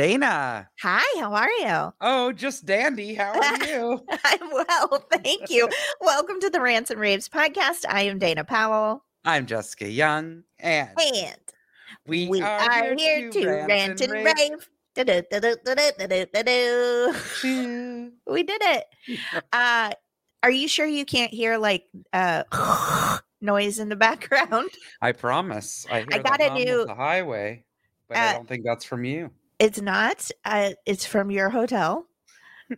Dana. Hi, how are you? Oh, just dandy. How are you? I'm well, thank you. Welcome to the Rants and Raves podcast. I am Dana Powell, I'm Jessica Young, and and we, we are here to rant and rave. Rave. We did it. Uh, are you sure you can't hear like uh noise in the background? I promise. I hear I the got a new- the highway, but I Uh, don't think that's from you. It's not. Uh, it's from your hotel.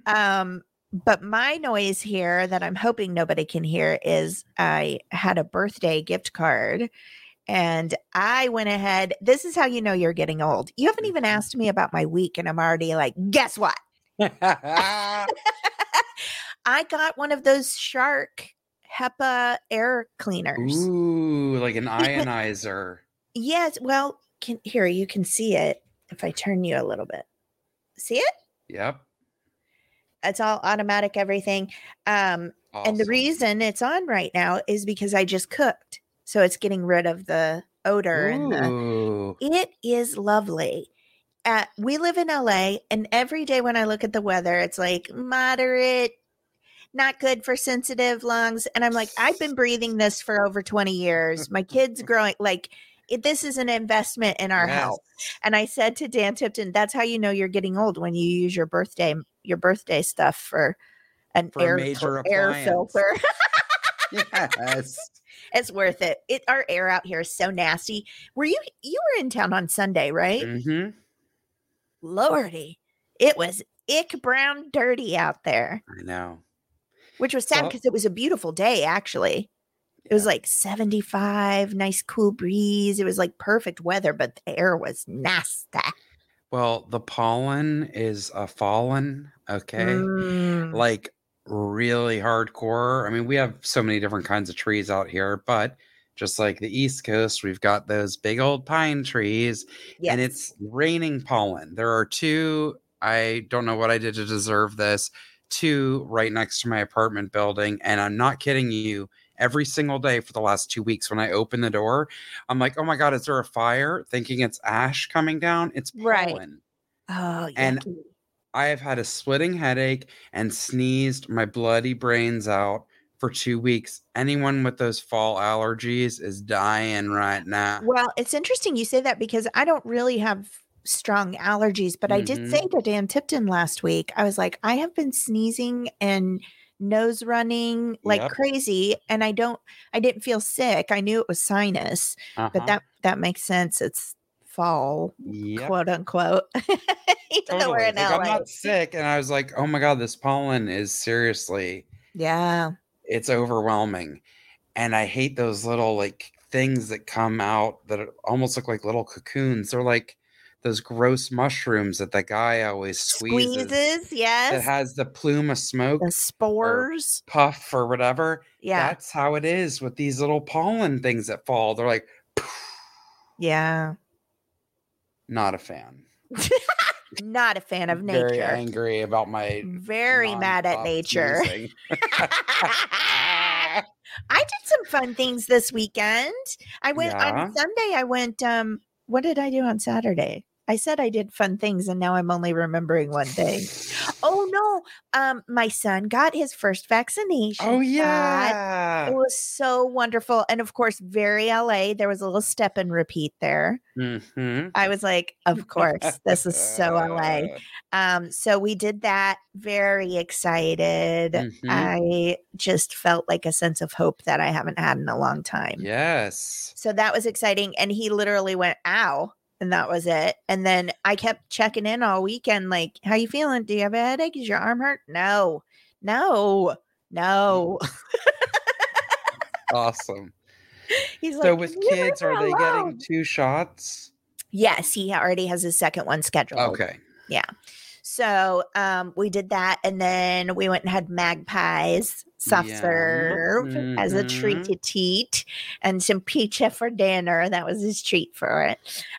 Um, but my noise here that I'm hoping nobody can hear is I had a birthday gift card and I went ahead. This is how you know you're getting old. You haven't even asked me about my week, and I'm already like, guess what? I got one of those Shark HEPA air cleaners. Ooh, like an ionizer. Yes. Well, can here you can see it if I turn you a little bit. See it? Yep. It's all automatic, everything. Um, and the reason it's on right now is because I just cooked. So it's getting rid of the odor and the Ooh. it is lovely. Uh, we live in LA, and every day when I look at the weather, it's like moderate, not good for sensitive lungs. And I'm like, I've been breathing this for over 20 years. My kids growing like it, this is an investment in our health. And I said to Dan Tipton, that's how you know you're getting old when you use your birthday your birthday stuff for an For air major air filter. Yes. it's worth it. It our air out here is so nasty. Were you you were in town on Sunday, right? hmm Lordy, it was ick brown dirty out there, I know. which was sad because it was a beautiful day. Actually, it was like seventy five, nice cool breeze. It was like perfect weather, but the air was nasty. Well, the pollen is a fallen, okay? Mm. Like really hardcore. I mean, we have so many different kinds of trees out here, but just like the East Coast, we've got those big old pine trees and it's raining pollen. There are two, I don't know what I did to deserve this, two right next to my apartment building. And I'm not kidding you. Every single day for the last two weeks, when I open the door, I'm like, oh my God, is there a fire? Thinking it's ash coming down. It's Right. pollen. oh, and. I have had a splitting headache and sneezed my bloody brains out for two weeks. Anyone with those fall allergies is dying right now. Well, it's interesting you say that because I don't really have strong allergies, but I did say mm-hmm. to Dan Tipton last week, I was like, I have been sneezing and nose running like Yep. crazy and I don't I didn't feel sick. I knew it was sinus, but Uh-huh. that that makes sense. It's fall, Yep. quote unquote. Even though we're Totally. in Like, LA. I'm not sick, and I was like, "Oh my god, this pollen is seriously, yeah. it's overwhelming." And I hate those little like things that come out that almost look like little cocoons. They're like those gross mushrooms that the guy always squeezes. Squeezes, yes. has the plume of smoke, The spores. puff, or whatever. Yeah. That's how it is with these little pollen things that fall. They're like, yeah. not a fan. Not a fan of nature. Very angry about my Very mad at nature. I did some fun things this weekend. I went Yeah? on Sunday. I went. Um, what did I do on Saturday? I said I did fun things, and now I'm only remembering one thing. Oh no! Um, my son got his first vaccination. oh shot. yeah. It was so wonderful, and of course, very LA. There was a little step and repeat there. Mhm. I was like, of course, this is so LA. Um, so we did that. Very excited. Mhm. I just felt like a sense of hope that I haven't had in a long time. Yes. So that was exciting. And he literally went, ow. And that was it. And then I kept checking in all weekend, like, how you feeling? Do you have a headache? Is your arm hurt? No, no, no. Awesome. He's So like, with kids, are they alone." getting two shots? Yes, he already has his second one scheduled. Okay. Yeah. So um, we did that, and then we went and had magpies soft Yum. serve as a treat Mhm. to teat, and some pizza for dinner. That was his treat for it.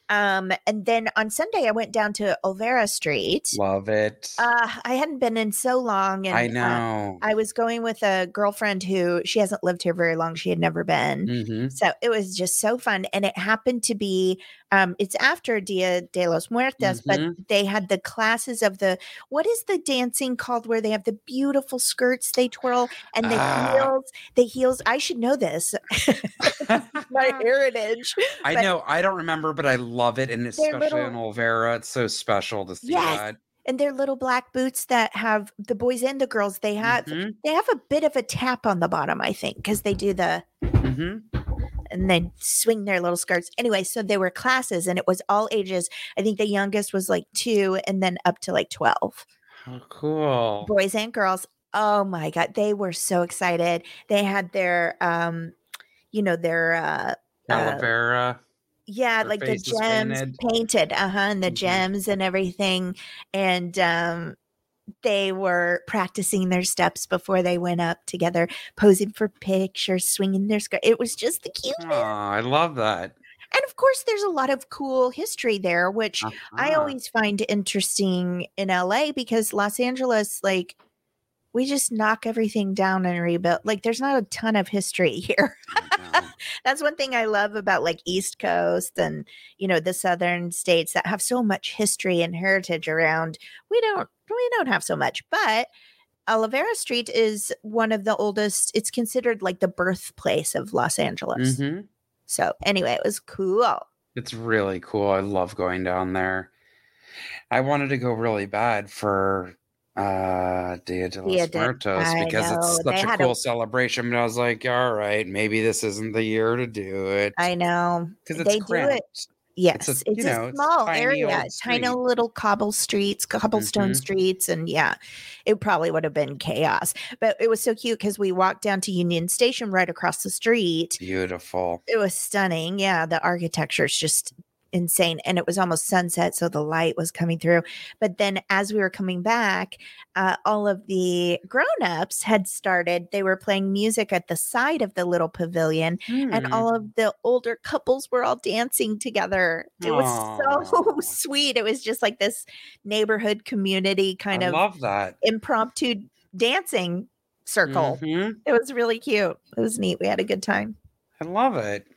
Um, and then on Sunday, I went down to Olvera Street. Love it. Uh, I hadn't been in so long, and I uh, know. I was going with a girlfriend who she hasn't lived here very long. She had never been. hmm So it was just so fun. And it happened to be, um, it's after Dia de los Muertos, but Mhm. they had the classes of the, what is the dancing called where they have the beautiful skirts they twirl and the Ah. heels, the heels. I should know this. My heritage. I know. I don't remember, but I love it, and especially little- in Olvera, it's so special to see Yes. that. And their little black boots that have the boys and the girls, they have, Mhm, they have a bit of a tap on the bottom, I think, because they do the, mhm. and they swing their little skirts. Anyway, so there were classes and it was all ages. I think the youngest was like two and then up to like 12, Oh, cool. boys and girls. Oh my God. They were so excited. They had their, um, you know, their, uh, uh, Olvera. yeah, Their like the gems painted. painted, uh huh, and the Mhm. gems and everything. And, um, they were practicing their steps before they went up together, posing for pictures, swinging their skirt. It was just the cutest. Oh, I love that. And of course, there's a lot of cool history there, which I Uh-huh. always find interesting in LA because Los Angeles, like, we just knock everything down and rebuild. Like, there's not a ton of history here. That's one thing I love about like East Coast and, you know, the southern states that have so much history and heritage around. We don't, we don't have so much, but Olvera Street is one of the oldest. It's considered like the birthplace of Los Angeles. Mhm. So, anyway, it was cool. It's really cool. I love going down there. I wanted to go really bad for uh Dia de los Dia Muertos because it's know, such a had a- cool celebration. But I was like, all right, maybe this isn't the year to do it. I know. because they it's do it. cramped. Yes, a- it's, you know, a it's small area, tiny little cobble streets, cobblestone Mhm. streets, and yeah, it probably would have been chaos. But it was so cute because we walked down to Union Station right across the street. Beautiful. It was stunning. Yeah, the architecture is just insane, and it was almost sunset, so the light was coming through. But then, as we were coming back, uh, all of the grown-ups had started. They were playing music at the side of the little pavilion, and Hmm. all of the older couples were all dancing together. It was so sweet. It was just like this neighborhood community kind I of love that. impromptu dancing circle. Mhm. It was really cute. It was neat. We had a good time. I love it.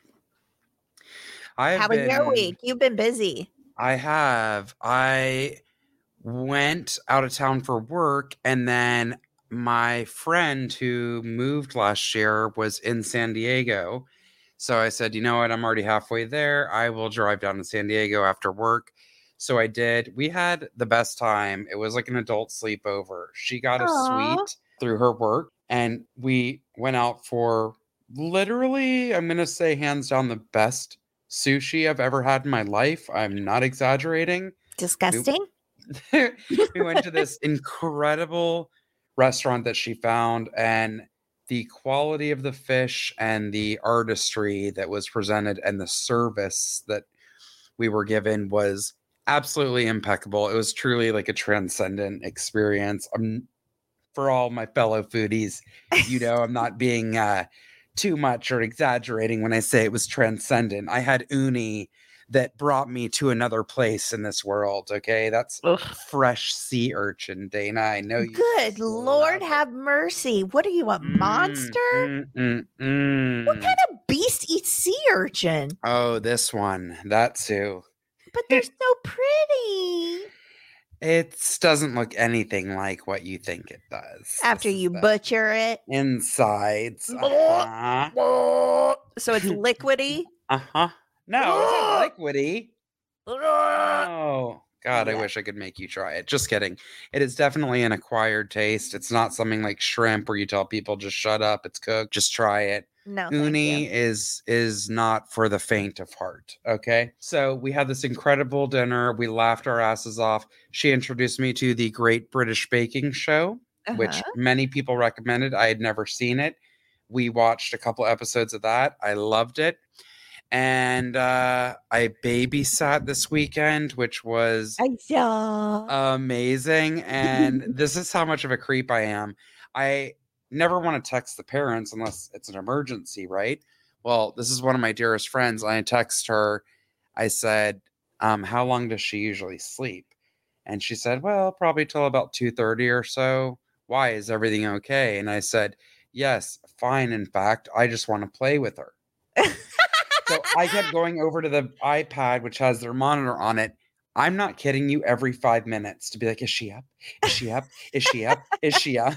I've How was your week? You've been busy. I have. I went out of town for work and then my friend who moved last year was in San Diego. So I said, you know what? I'm already halfway there. I will drive down to San Diego after work. So I did. We had the best time. It was like an adult sleepover. She got a suite through her work and we went out for literally, I'm going to say hands down the best sushi I've ever had in my life. I'm not exaggerating. Disgusting. we went to this incredible restaurant that she found and the quality of the fish and the artistry that was presented and the service that we were given was absolutely impeccable. It was truly like a transcendent experience. Um, for all my fellow foodies, you know, I'm not being uh, too much or exaggerating when I say it was transcendent. I had uni that brought me to another place in this world. Okay, that's Ugh. fresh sea urchin, Dana. I know you. Good Lord, have mercy. What are you, a Mm, monster? mm, mm. What kind of beast eats sea urchin? Oh, this one. That too. But they're so pretty. It doesn't look anything like what you think it does. After you butcher it. insides. Uh-huh. So it's liquidy. uh-huh. No, it's liquidy. Oh, God, I wish I could make you try it. Just kidding. It is definitely an acquired taste. It's not something like shrimp where you tell people just shut up, it's cooked, just try it. No, Uni is is not for the faint of heart. Okay. So we had this incredible dinner. We laughed our asses off. She introduced me to the Great British Baking Show, which Uh-huh. many people recommended. I had never seen it. We watched a couple episodes of that. I loved it. And uh, I babysat this weekend, which was amazing. And this is how much of a creep I am. I never want to text the parents unless it's an emergency, right? Well, this is one of my dearest friends. I text her. I said, um, "How long does she usually sleep?" And she said, "Well, probably till about two thirty or so." Why is everything okay? And I said, "Yes, fine. In fact, I just want to play with her." so I kept going over to the iPad, which has their monitor on it. I'm not kidding you. Every five minutes to be like, "Is she up? Is she up? Is she up? Is she up?"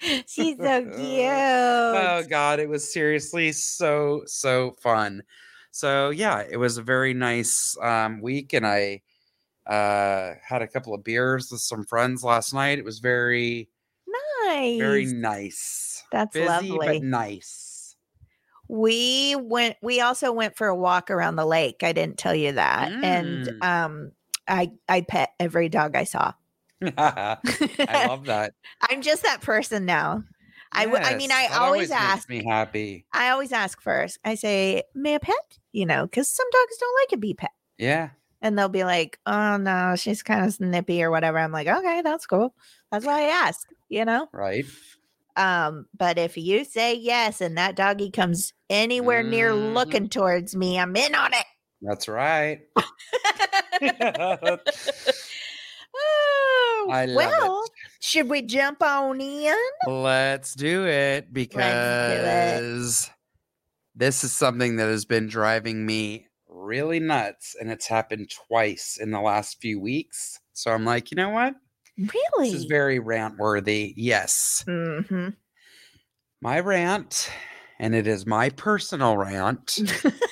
She's so cute. oh god it was seriously so so fun so yeah it was a very nice um, week and i uh, had a couple of beers with some friends last night it was very nice. very nice That's busy lovely. but nice we went we also went for a walk around the lake. I didn't tell you that. And Mm. um I I pet every dog I saw. i love that I'm just that person now. I w- I mean, I Yes, always makes ask- me happy I always ask first. I say, "May I pet?" You know, cuz some dogs don't like to be pet. yeah And they'll be like, "Oh no, she's kind of snippy or whatever." I'm like, "Okay, that's cool." That's why I ask, you know? right Um, but if you say yes and that doggy comes anywhere near Mhm. looking towards me, I'm in on it. that's right I love it. well, should we jump on in? Let's do it because this is something that has been driving me really nuts and it's happened twice in the last few weeks. So I'm like, you know what? Really? This is very rant worthy. Yes. hmm My rant, and it is my personal rant,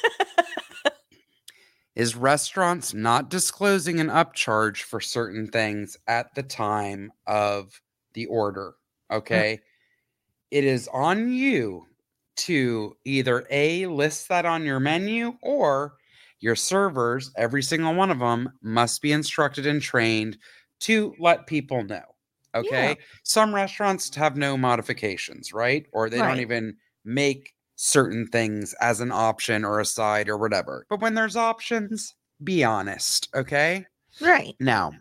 is restaurants not disclosing an upcharge for certain things at the time of the order. Hmm. Okay. It is on you to either A, list that on your menu, or your servers, every single one of them, must be instructed and trained to let people know. Okay. Some restaurants have no modifications, right? Or they Right. don't even make certain things as an option or a side or whatever. But when there's options, be honest. Okay. right. Now,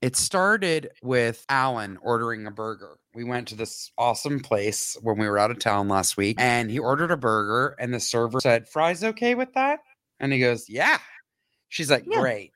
it started with Alan ordering a burger. We went to this awesome place when we were out of town last week, and he ordered a burger, and the server said, Fries okay with that? And he goes, Yeah. She's like, Yeah. Great.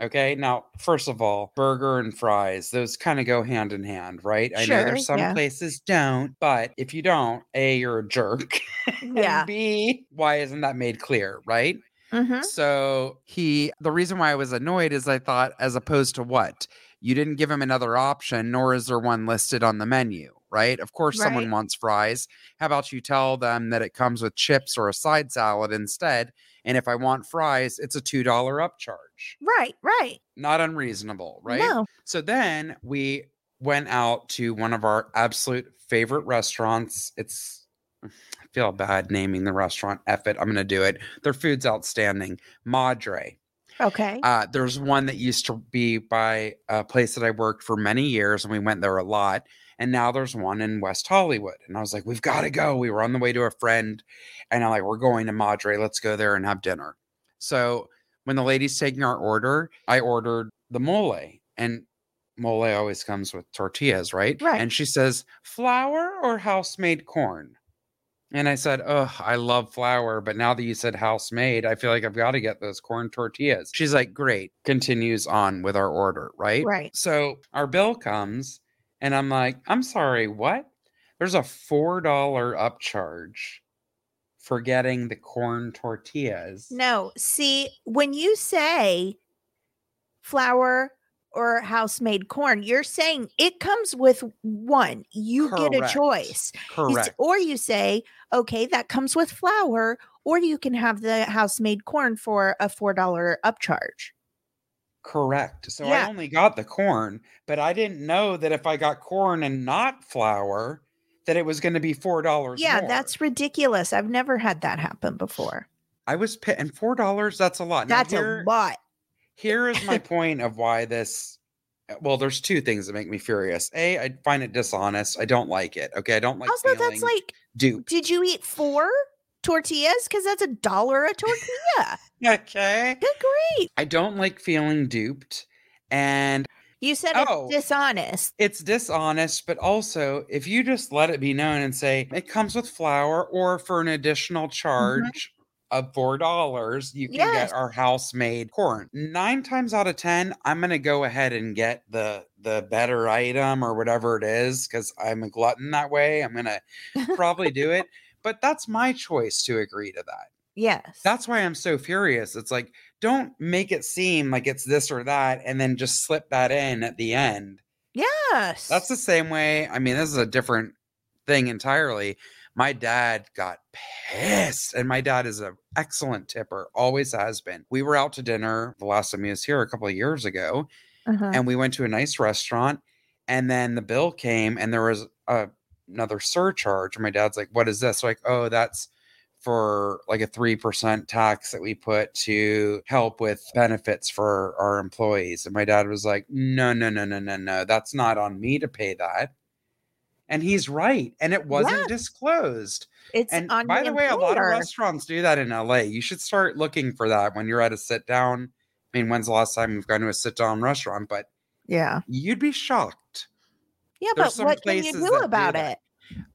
Okay. Now, first of all, burger and fries, those kind of go hand in hand, right? I know there's some yeah. places don't, but if you don't, A, you're a jerk. Yeah. and B, why isn't that made clear, right? hmm So he, the reason why I was annoyed is I thought, as opposed to what? You didn't give him another option, nor is there one listed on the menu, right? Of course, someone wants fries. How about you tell them that it comes with chips or a side salad instead? And if I want fries, it's a $2 upcharge. Right. Right. Not unreasonable, right? No. So then we went out to one of our absolute favorite restaurants. It's I feel bad naming the restaurant. F it. I'm gonna do it. Their food's outstanding. Madre. Okay. Uh, there's one that used to be by a place that I worked for many years, and we went there a lot. And now there's one in West Hollywood. And I was like, we've got to go. We were on the way to a friend, and I'm like, we're going to Madre. Let's go there and have dinner. So when the lady's taking our order, I ordered the mole, and mole always comes with tortillas, right? Right. And she says, flour or house made corn? And I said, Oh, I love flour, but now that you said house made, I feel like I've got to get those corn tortillas. She's like, Great. Continues on with our order, right? Right. So our bill comes, and I'm like, I'm sorry, what? There's a $4 upcharge for getting the corn tortillas. No. See, when you say flour or house made corn, you're saying it comes with one. You get a choice. Correct. Or you say, okay, that comes with flour, or you can have the house made corn for a $4 upcharge. Correct. So Yeah. I only got the corn, but I didn't know that if I got corn and not flour, that it was going to be four dollars. Yeah, more. that's ridiculous. I've never had that happen before. I was pit and four dollars. That's a lot. Now That's here, a lot. here is my point of why this. Uh, well, there's two things that make me furious. A, I find it dishonest. I don't like it. Okay, I don't like also, that's like, duped. did you eat four? Tortillas because that's a dollar a tortilla. Okay. Good grief. I don't like feeling duped. And You said Oh. it's dishonest. it's dishonest, but also if you just let it be known and say it comes with flour or for an additional mm-hmm. charge of four dollars, you can Yes. get our house made corn. Nine times out of ten, I'm gonna go ahead and get the the better item or whatever it is because I'm a glutton that way. I'm gonna probably do it. But that's my choice to agree to that. Yes. That's why I'm so furious. It's like, don't make it seem like it's this or that and then just slip that in at the end. yes. That's the same way. I mean, this is a different thing entirely. My dad got pissed, and my dad is an excellent tipper, always has been. We were out to dinner the last time he was here a couple of years ago, Uh-huh. and we went to a nice restaurant, and then the bill came, and there was a, another surcharge. And my dad's like, "What is this?" like, "Oh, that's." For like a 3% tax that we put to help with benefits for our employees. And my dad was like, no, no, no, no, no, no. That's not on me to pay that. And he's right. And it wasn't Yeah. disclosed. it's And on by the way, a lot of restaurants do that in LA. You should start looking for that when you're at a sit down. I mean, when's the last time you've gone to a sit down restaurant? But Yeah. you'd be shocked. Yeah, There's but what can you do that do about it?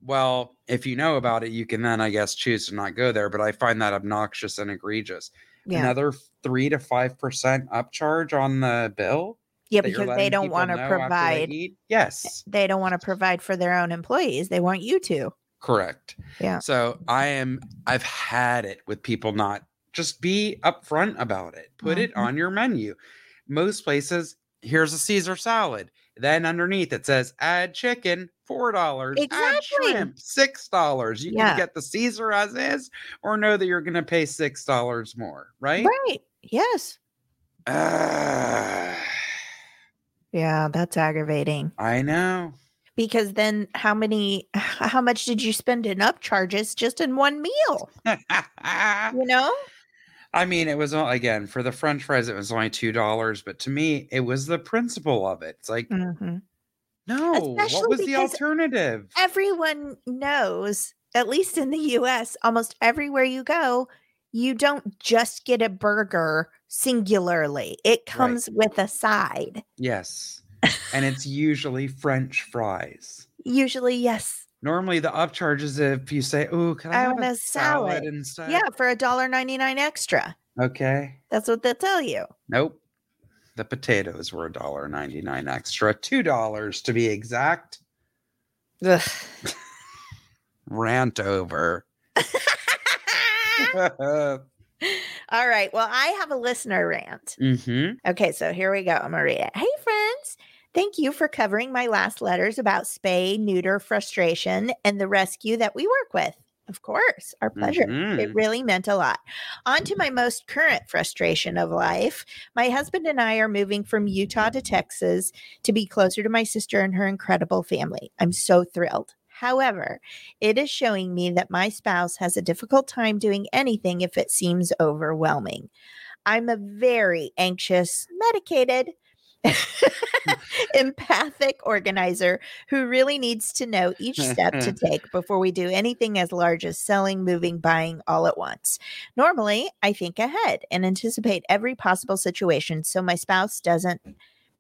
Well, if you know about it, you can then, I guess, choose to not go there. But I find that obnoxious and egregious. Yeah. Another three to five percent upcharge on the bill. yeah, because they don't want to after they provide? Yes, they don't want to provide for their own employees. They want you to. correct. Yeah. So I am. I've had it with people not just be upfront about it. Put it Mhm. on your menu. Most places, here's a Caesar salad. Then underneath it says add chicken, four dollars. Add shrimp, six dollars. You Yeah. can get the Caesar as is, or know that you're going to pay six dollars more. Right? Right. Yes. Ah, Yeah, that's aggravating. I know. Because then how many how much did you spend in upcharges just in one meal? You know? I mean, it was again for the French fries. It was only two dollars, but to me, it was the principle of it. It's like, Mhm. no, what was the alternative? Everyone knows, at least in the US, almost everywhere you go, you don't just get a burger singularly. It comes with a side. Yes, and it's usually French fries. Usually, yes. Normally, the upcharge is if you say, "Oh, can I, I have a salad, salad." instead?" Yeah, for a dollar ninety nine extra. Okay. That's what they'll tell you. Nope. The potatoes were a dollar ninety nine extra, two dollars to be exact. Rant over. All right. Well, I have a listener rant. mm-hmm. Okay, so here we go. I'm gonna read it. Hey, friends. Thank you for covering my last letters about spay, neuter, frustration, and the rescue that we work with. Of course, our pleasure. Mhm. It really meant a lot. On to my most current frustration of life. My husband and I are moving from Utah to Texas to be closer to my sister and her incredible family. I'm so thrilled. However, it is showing me that my spouse has a difficult time doing anything if it seems overwhelming. I'm a very anxious, medicated, empathic organizer who really needs to know each step to take before we do anything as large as selling, moving, buying all at once. Normally, I think ahead and anticipate every possible situation so my spouse doesn't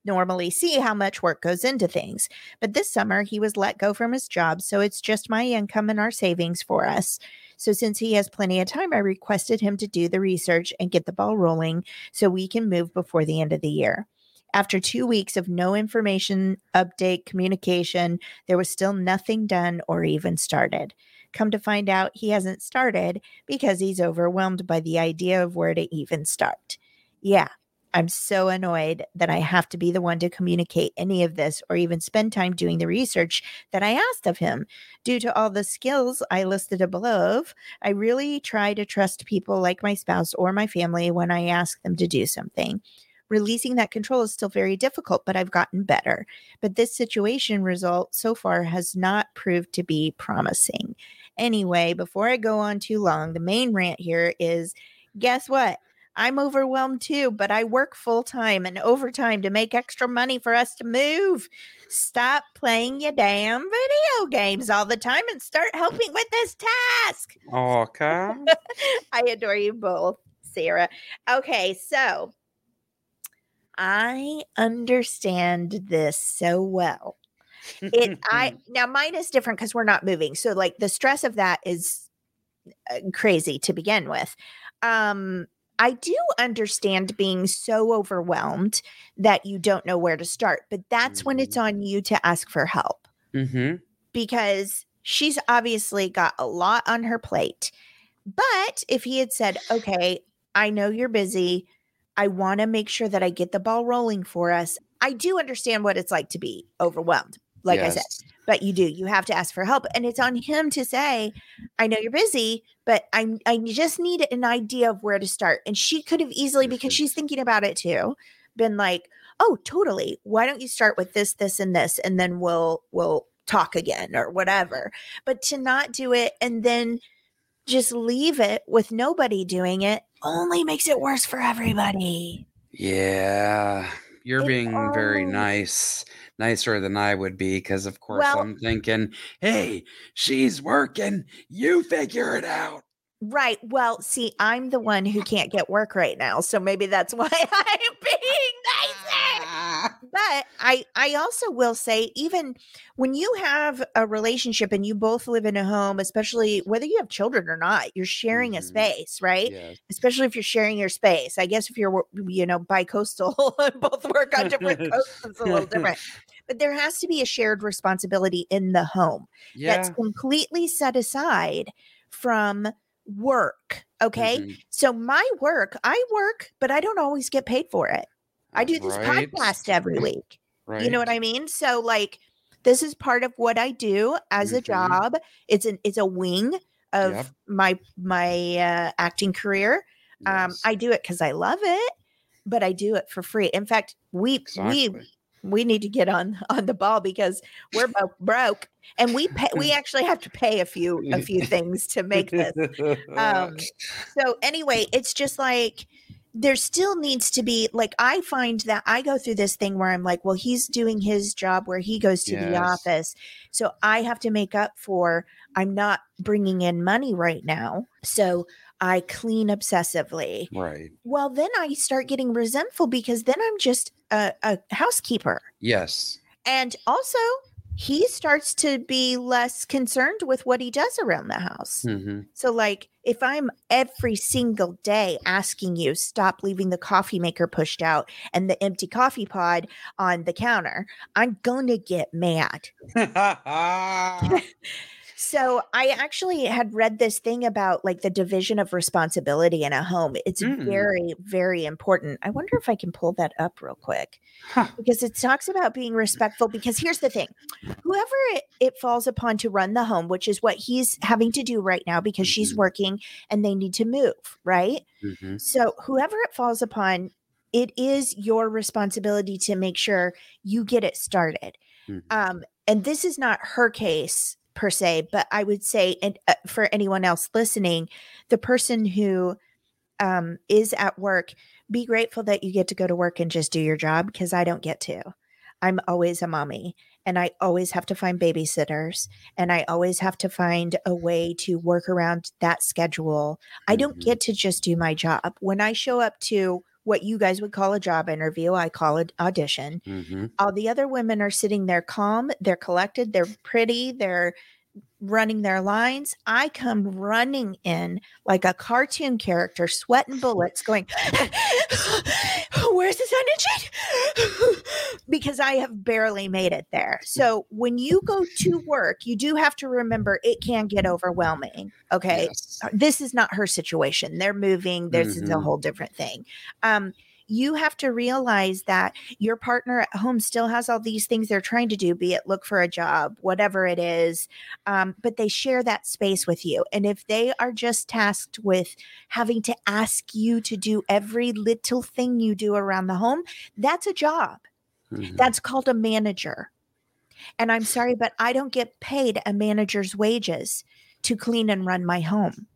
normally see how much work goes into things. But this summer, he was let go from his job, so it's just my income and our savings for us. So, since he has plenty of time, I requested him to do the research and get the ball rolling so we can move before the end of the year. After two weeks of no information, update, communication, there was still nothing done or even started. Come to find out, he hasn't started because he's overwhelmed by the idea of where to even start. Yeah, I'm so annoyed that I have to be the one to communicate any of this or even spend time doing the research that I asked of him. Due to all the skills I listed above, I really try to trust people like my spouse or my family when I ask them to do something. Releasing that control is still very difficult, but I've gotten better. But this situation result so far has not proved to be promising. Anyway, before I go on too long, the main rant here is guess what? I'm overwhelmed too, but I work full time and overtime to make extra money for us to move. Stop playing your damn video games all the time and start helping with this task. Okay. I adore you both, Sarah. Okay, so I understand this so well. It I now mine is different because we're not moving. So like the stress of that is uh, crazy to begin with. Um I do understand being so overwhelmed that you don't know where to start, but that's when it's on you to ask for help mm-hmm. because she's obviously got a lot on her plate. But if he had said, okay, I know you're busy. I want to make sure that I get the ball rolling for us. I do understand what it's like to be overwhelmed, like I said, but you do. You have to ask for help. And it's on him to say, I know you're busy, but I, I just need an idea of where to start. And she could have easily, because Mhm. she's thinking about it too, been like, oh, totally. Why don't you start with this, this, and this, and then we'll we'll talk again or whatever. But to not do it and then just leave it with nobody doing it only makes it worse for everybody. Yeah. You're It being very nice, nicer than I would be, because of course Well- I'm thinking, hey, she's working. You figure it out. Right. Well, see, I'm the one who can't get work right now, so maybe that's why I'm being nicer. But I I also will say even when you have a relationship and you both live in a home, especially whether you have children or not, you're sharing a Mhm. space, right? Yes. Especially if you're sharing your space. I guess if you're you know bi-coastal and both work on different coasts, it's a little different. But there has to be a shared responsibility in the home Yeah. that's completely set aside from work. Okay. Mhm. So my work, I work, but I don't always get paid for it. I do this Right. podcast every week. Right. You know what I mean? So like this is part of what I do as a Mhm. job. It's an it's a wing of Yep. my my uh, acting career. Um I do it cuz I love it, but I do it for free. In fact, we we we need to get on on the ball because we're both broke and we pay, we actually have to pay a few a few things to make this um so anyway it's just like there still needs to be like i find that i go through this thing where i'm like well he's doing his job where he goes to the office. So i have to make up for i'm not bringing in money right now so i clean obsessively. Right. well then i start getting resentful because then i'm just a, a housekeeper. Yes. and also he starts to be less concerned with what he does around the house. Hmm so, like, if I'm every single day asking you, stop leaving the coffee maker pushed out and the empty coffee pod on the counter, I'm going to get mad. So, I actually had read this thing about like the division of responsibility in a home. It's Mm. very, very important. I wonder if I can pull that up real quick Huh. because it talks about being respectful. Because here's the thing whoever it, it falls upon to run the home, which is what he's having to do right now because she's Mhm. working and they need to move, right? Mhm. So, whoever it falls upon, it is your responsibility to make sure you get it started. Mhm. Um, and this is not her case per se, but I would say, and uh, for anyone else listening, the person who um, is at work, be grateful that you get to go to work and just do your job because I don't get to. I'm always a mommy and I always have to find babysitters and I always have to find a way to work around that schedule. I don't Mhm. get to just do my job. When I show up to what you guys would call a job interview, I call it audition. Mhm. All the other women are sitting there calm, they're collected, they're pretty, they're running their lines. I come running in like a cartoon character, sweating bullets, going, Where's this energy? because I have barely made it there. So when you go to work, you do have to remember it can get overwhelming. Okay Yes. this is not her situation. They're moving. This is a Mhm. whole different thing. Um, you have to realize that your partner at home still has all these things they're trying to do, be it look for a job, whatever it is. Um, but they share that space with you. And if they are just tasked with having to ask you to do every little thing you do around the home, that's a job. Mhm. That's called a manager. And I'm sorry, but I don't get paid a manager's wages to clean and run my home.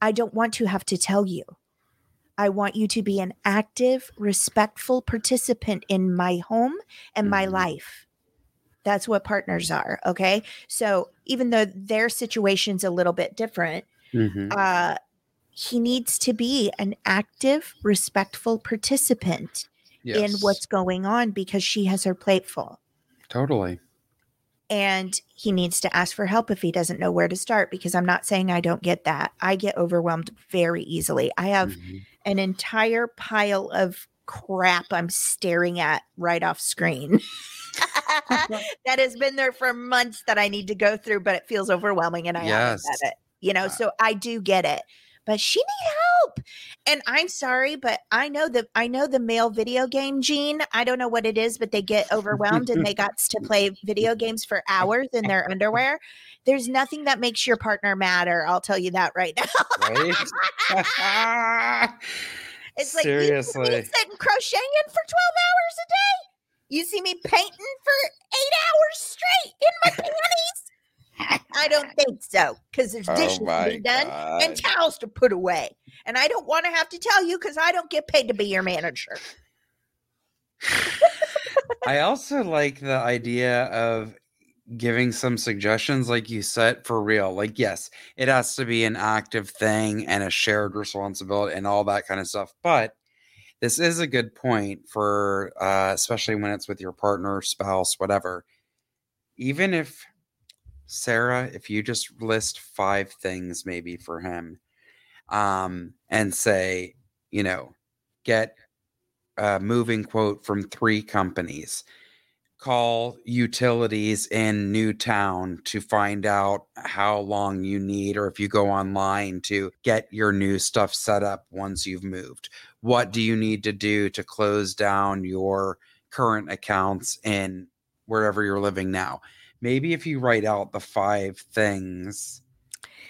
I don't want to have to tell you. I want you to be an active, respectful participant in my home and my Mhm. life. That's what partners are. Okay. So even though their situation's a little bit different, Mhm. uh, he needs to be an active, respectful participant in what's going on because she has her plate full. totally. And he needs to ask for help if he doesn't know where to start because I'm not saying I don't get that. I get overwhelmed very easily. I have Mhm. an entire pile of crap I'm staring at right off screen. that has been there for months that I need to go through, but it feels overwhelming and I Yes. it. You know, Uh, so I do get it. But she need help. And I'm sorry, but I know the I know the male video game gene. I don't know what it is, but they get overwhelmed and they got to play video games for hours in their underwear. There's nothing that makes your partner madder. I'll tell you that right now. Right? It's like you see me Seriously. sitting crocheting for 12 hours a day. You see me painting for eight hours straight in my panties. I don't think so because there's dishes oh to be done and towels to put away. And I don't want to have to tell you because I don't get paid to be your manager. I also like the idea of giving some suggestions like you said for real. Like, yes, it has to be an active thing and a shared responsibility and all that kind of stuff. But this is a good point for uh, especially when it's with your partner, spouse, whatever. Even if Sarah, if you just list five things maybe for him, um, and say, you know, get a moving quote from three companies. Call utilities in Newtown to find out how long you need, or if you go online to get your new stuff set up once you've moved. What do you need to do to close down your current accounts in wherever you're living now? Maybe if you write out the five things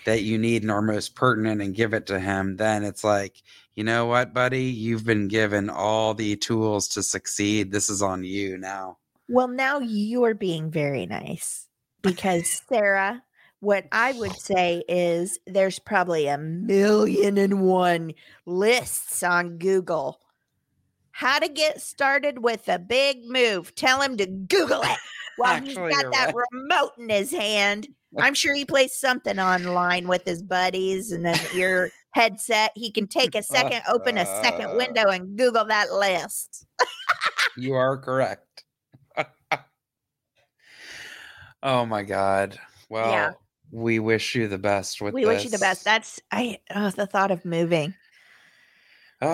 that you need and are most pertinent and give it to him, then it's like, you know what, buddy? You've been given all the tools to succeed. This is on you now. Well, now you're being very nice because Sarah, what I would say is there's probably a million and one lists on Google. How to get started with a big move. Tell him to Google it while he's got that right. remote in his hand. I'm sure he plays something online with his buddies and an ear headset. He can take a second, open a second uh-huh. window, and Google that list. You are correct. oh my God. Well, we wish you the best with we wish you the best. That's I oh the thought of moving.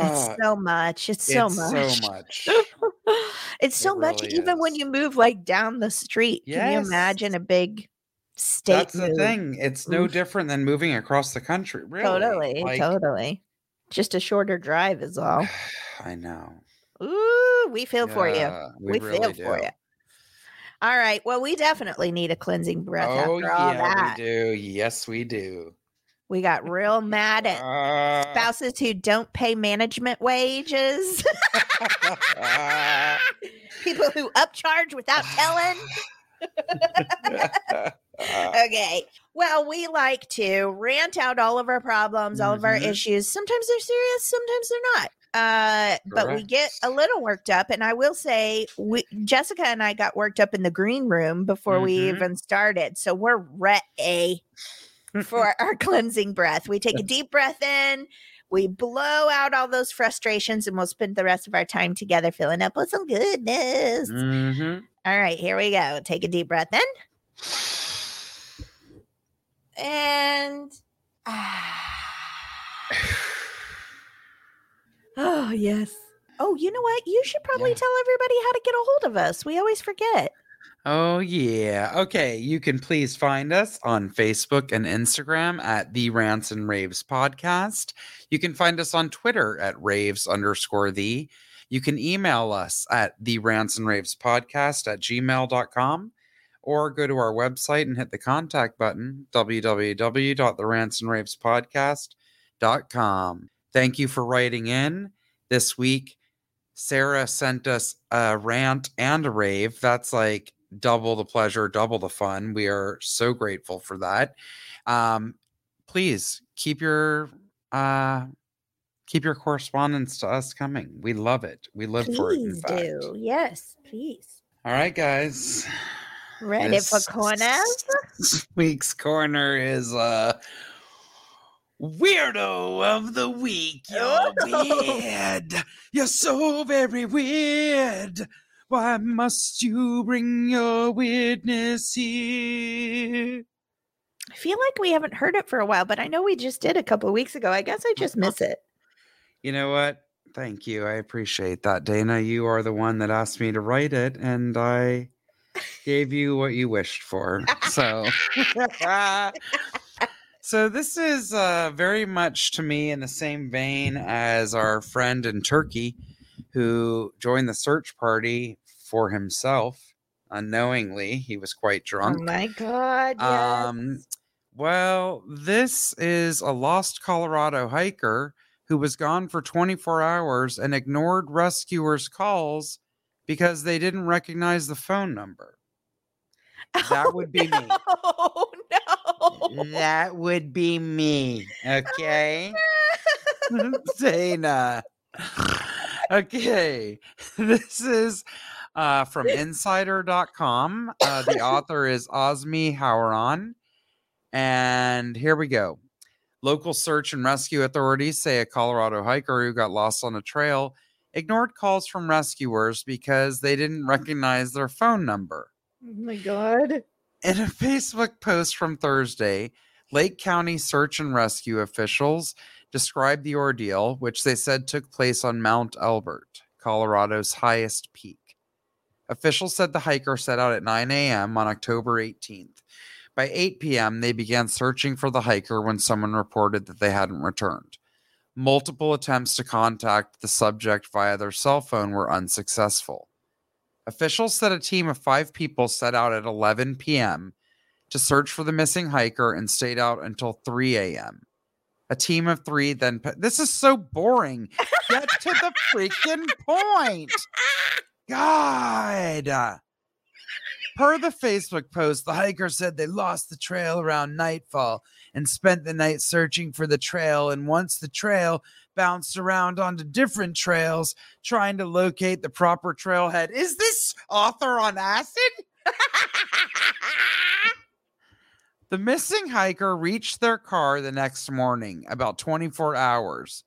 It's Ah, so much. It's so it's much. so much. it's so It much really even when you move like down the street. Can you imagine a big state That's the thing. It's no Oof. different than moving across the country. Really. Totally, Like, totally. Just a shorter drive is all. I know. Ooh, we feel for you. Yeah, We, feel for do. you. All right. Well, we definitely need a cleansing breath Oh after all yeah, that. we do. Yes, we do. We got real mad at Ah. spouses who don't pay management wages, people who upcharge without telling. Okay. Well, we like to rant out all of our problems, all of our Mhm. issues. Sometimes they're serious, sometimes they're not. Uh, but we get a little worked up, and I will say, we Jessica and I got worked up in the green room before we Mhm. even started, so we're ready for our cleansing breath. We take a deep breath in, we blow out all those frustrations, and we'll spend the rest of our time together filling up with some goodness. Mhm. All right, here we go. Take a deep breath in. And oh, yes. Oh, you know what? You should probably Yeah. tell everybody how to get a hold of us. We always forget. Oh yeah. Okay. You can please find us on Facebook and Instagram at the Rants and Raves Podcast. You can find us on Twitter at raves underscore the. You can email us at the Rants and Raves Podcast at gmail.com or go to our website and hit the contact button www.therantsandravespodcast.com. Thank you for writing in. This week, Sarah sent us a rant and a rave. That's like double the pleasure, double the fun. We are so grateful for that. Um, please keep your uh, keep your correspondence to us coming. We love it. We live for it. Please fact. do. Yes, please. All right, guys. Ready for This corners? week's corner is uh weirdo of the week. You're Oh. weird. You're so very weird. Why must you bring your weirdness here? I feel like we haven't heard it for a while, but I know we just did a couple weeks ago. I guess I just miss it. You know what? Thank you. I appreciate that, Dana. You are the one that asked me to write it, and I gave you what you wished for. So, so this is uh, very much to me in the same vein as our friend in Turkey, who joined the search party for himself unknowingly. He was quite drunk. Oh my god! Yes. Um, well, this is a lost Colorado hiker who was gone for 24 hours and ignored rescuers' calls because they didn't recognize the phone number. That would be me. Oh no! That would be me. Okay. Dana. Okay. This is uh, from insider.com. Uh, the author is Osmi Hauron. And here we go. Local search and rescue authorities say a Colorado hiker who got lost on a trail ignored calls from rescuers because they didn't recognize their phone number. Oh my god! In a Facebook post from Thursday, Lake County search and rescue officials described the ordeal, which they said took place on Mount Elbert, Colorado's highest peak. Officials said the hiker set out at 9 a.m. on October 18th. By 8 p.m., they began searching for the hiker when someone reported that they hadn't returned. Multiple attempts to contact the subject via their cell phone were unsuccessful. Officials said a team of five people set out at 11 p.m. to search for the missing hiker and stayed out until 3 a.m. A team of three then. This is so boring. Get to the freaking point. God. Per the Facebook post, the hiker said they lost the trail around nightfall and spent the night searching for the trail. And once the trail bounced around onto different trails, trying to locate the proper trailhead. Is this author on acid? The missing hiker reached their car the next morning, about 24 hours.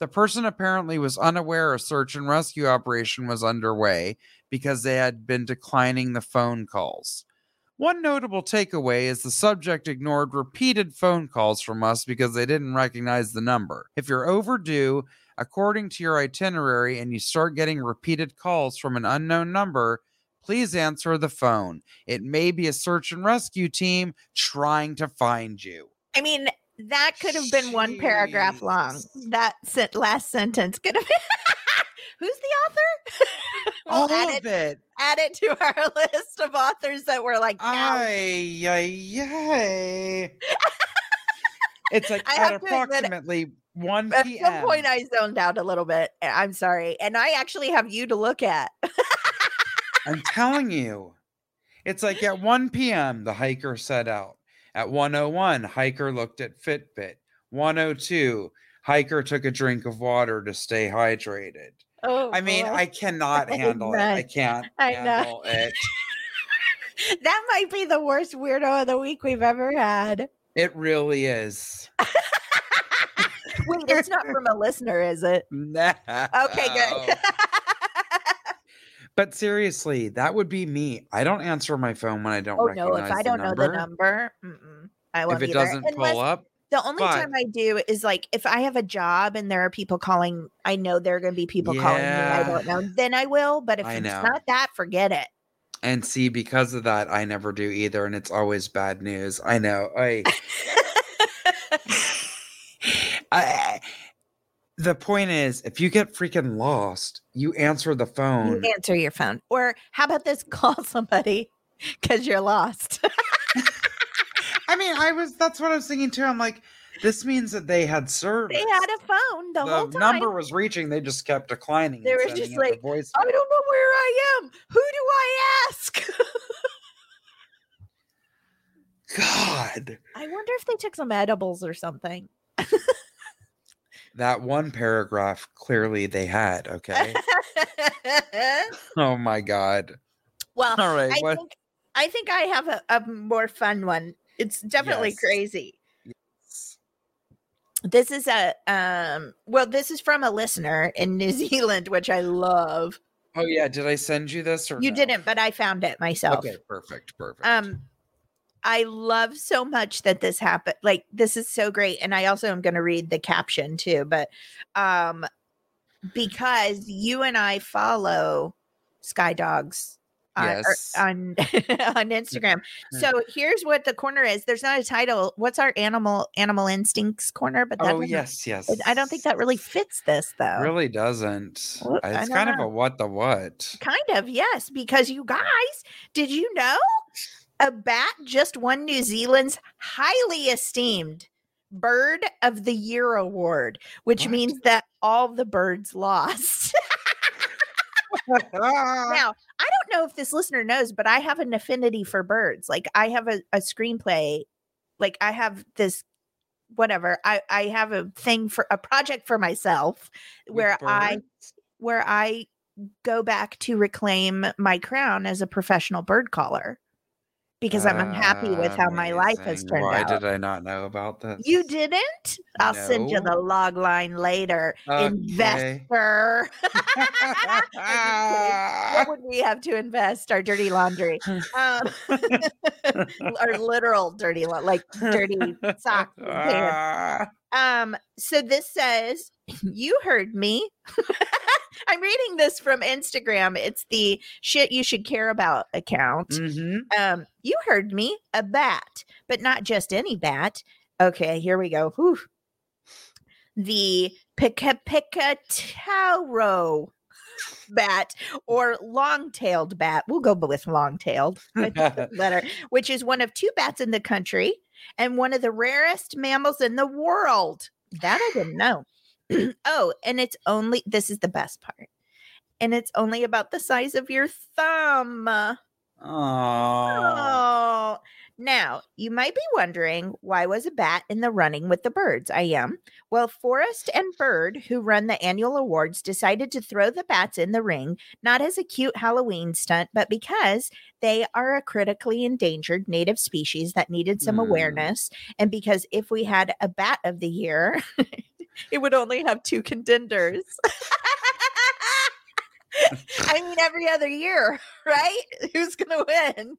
The person apparently was unaware a search and rescue operation was underway because they had been declining the phone calls. One notable takeaway is the subject ignored repeated phone calls from us because they didn't recognize the number. If you're overdue, according to your itinerary, and you start getting repeated calls from an unknown number, please answer the phone. It may be a search and rescue team trying to find you. I mean, that could have been one paragraph long. Jeez. That sent last sentence could have been. Who's the author? All We'll add of it, it. add it to our list of authors that were like, Ay, ay, ay. It's like I at have to admit, approximately 1 PM. At p.m. some point, I zoned out a little bit. Eh, I'm sorry. And I actually have you to look at. I'm telling you. It's like at 1 p.m., the hiker set out. At 101, hiker looked at Fitbit. 102, hiker took a drink of water to stay hydrated. Oh, I mean, boy. I cannot I handle it. I can't I know. handle it. that might be the worst weirdo of the week we've ever had. It really is. Wait, it's not from a listener, is it? No. Okay, good. But seriously, that would be me. I don't answer my phone when I don't oh no, if I don't know the number, mm-mm, I won't if it either. doesn't Unless- pull up, The only But- time I do is like if I have a job and there are people calling, I know there are going to be people calling me. I don't know. Then I will. But if I it's know. not that, forget it. and see, because of that, I never do either, and it's always bad news. I know. I, I the point is, if you get freaking lost, you answer the You phone. answer your phone. Or how about this? Call somebody because you're lost. I mean, I was that's what I was thinking too. I'm like, this means that they had service. they had a phone the, whole time. the number was reaching, they just kept declining. They were just like, voicemail. I don't know where I am. Who do I ask? God. I wonder if they took some edibles or something. That one paragraph clearly they had. Okay. oh my god. well, All right. I what? think I think I have a, a more fun one. It's definitely Yes. crazy. This is a um well, this is from a listener in New Zealand, which I love. Oh yeah. Did I send you this or You no? didn't, but I found it myself. Okay. Perfect. Perfect. Um I love so much that this happened. Like this is so great. And I also am going to read the caption too, but um because you and I follow Sky Dogs on, Yes. on on Instagram. So here's what the corner is. There's not a title. What's our animal animal instincts corner? But that oh yes. Yes. I don't think that really fits this though. really doesn't. Well, It's kind of a what the what. Kind of, yes, because you guys, did you know a bat just won New Zealand's highly esteemed Bird of the Year award, which What? means that all the birds lost. now, I don't know if this listener knows, but I have an affinity for birds. Like I have a, a screenplay, like I have this whatever. I I have a thing for a project for myself With where I where I go back to reclaim my crown as a professional bird caller because I'm unhappy with how my life has turned Why out. Why did I not know about this? You didn't? I'll send you the log line later. Okay. Investor. what would we have to invest? Our dirty laundry. Um, our literal dirty, la- like dirty socks and pants. Um, so this says, you heard me. I'm reading this from Instagram. It's the shit you should care about account. hmm Um, you heard me, a bat, but not just any bat. Okay, here we go. Whew. The Pika Tauro bat or long-tailed bat. We'll go with long-tailed. I think that's better. Which is one of two bats in the country and one of the rarest mammals in the world. That I didn't know. oh, and it's only this is the best part. And it's only about the size of your thumb. Oh. Oh. Now, you might be wondering why was a bat in the running with the birds? I am. Well, Forest and Bird, who run the annual awards, decided to throw the bats in the ring, not as a cute Halloween stunt, but because they are a critically endangered native species that needed some Mm. awareness. And because if we had a bat of the year, it would only have two contenders. I mean, every other year, right? Who's going to win?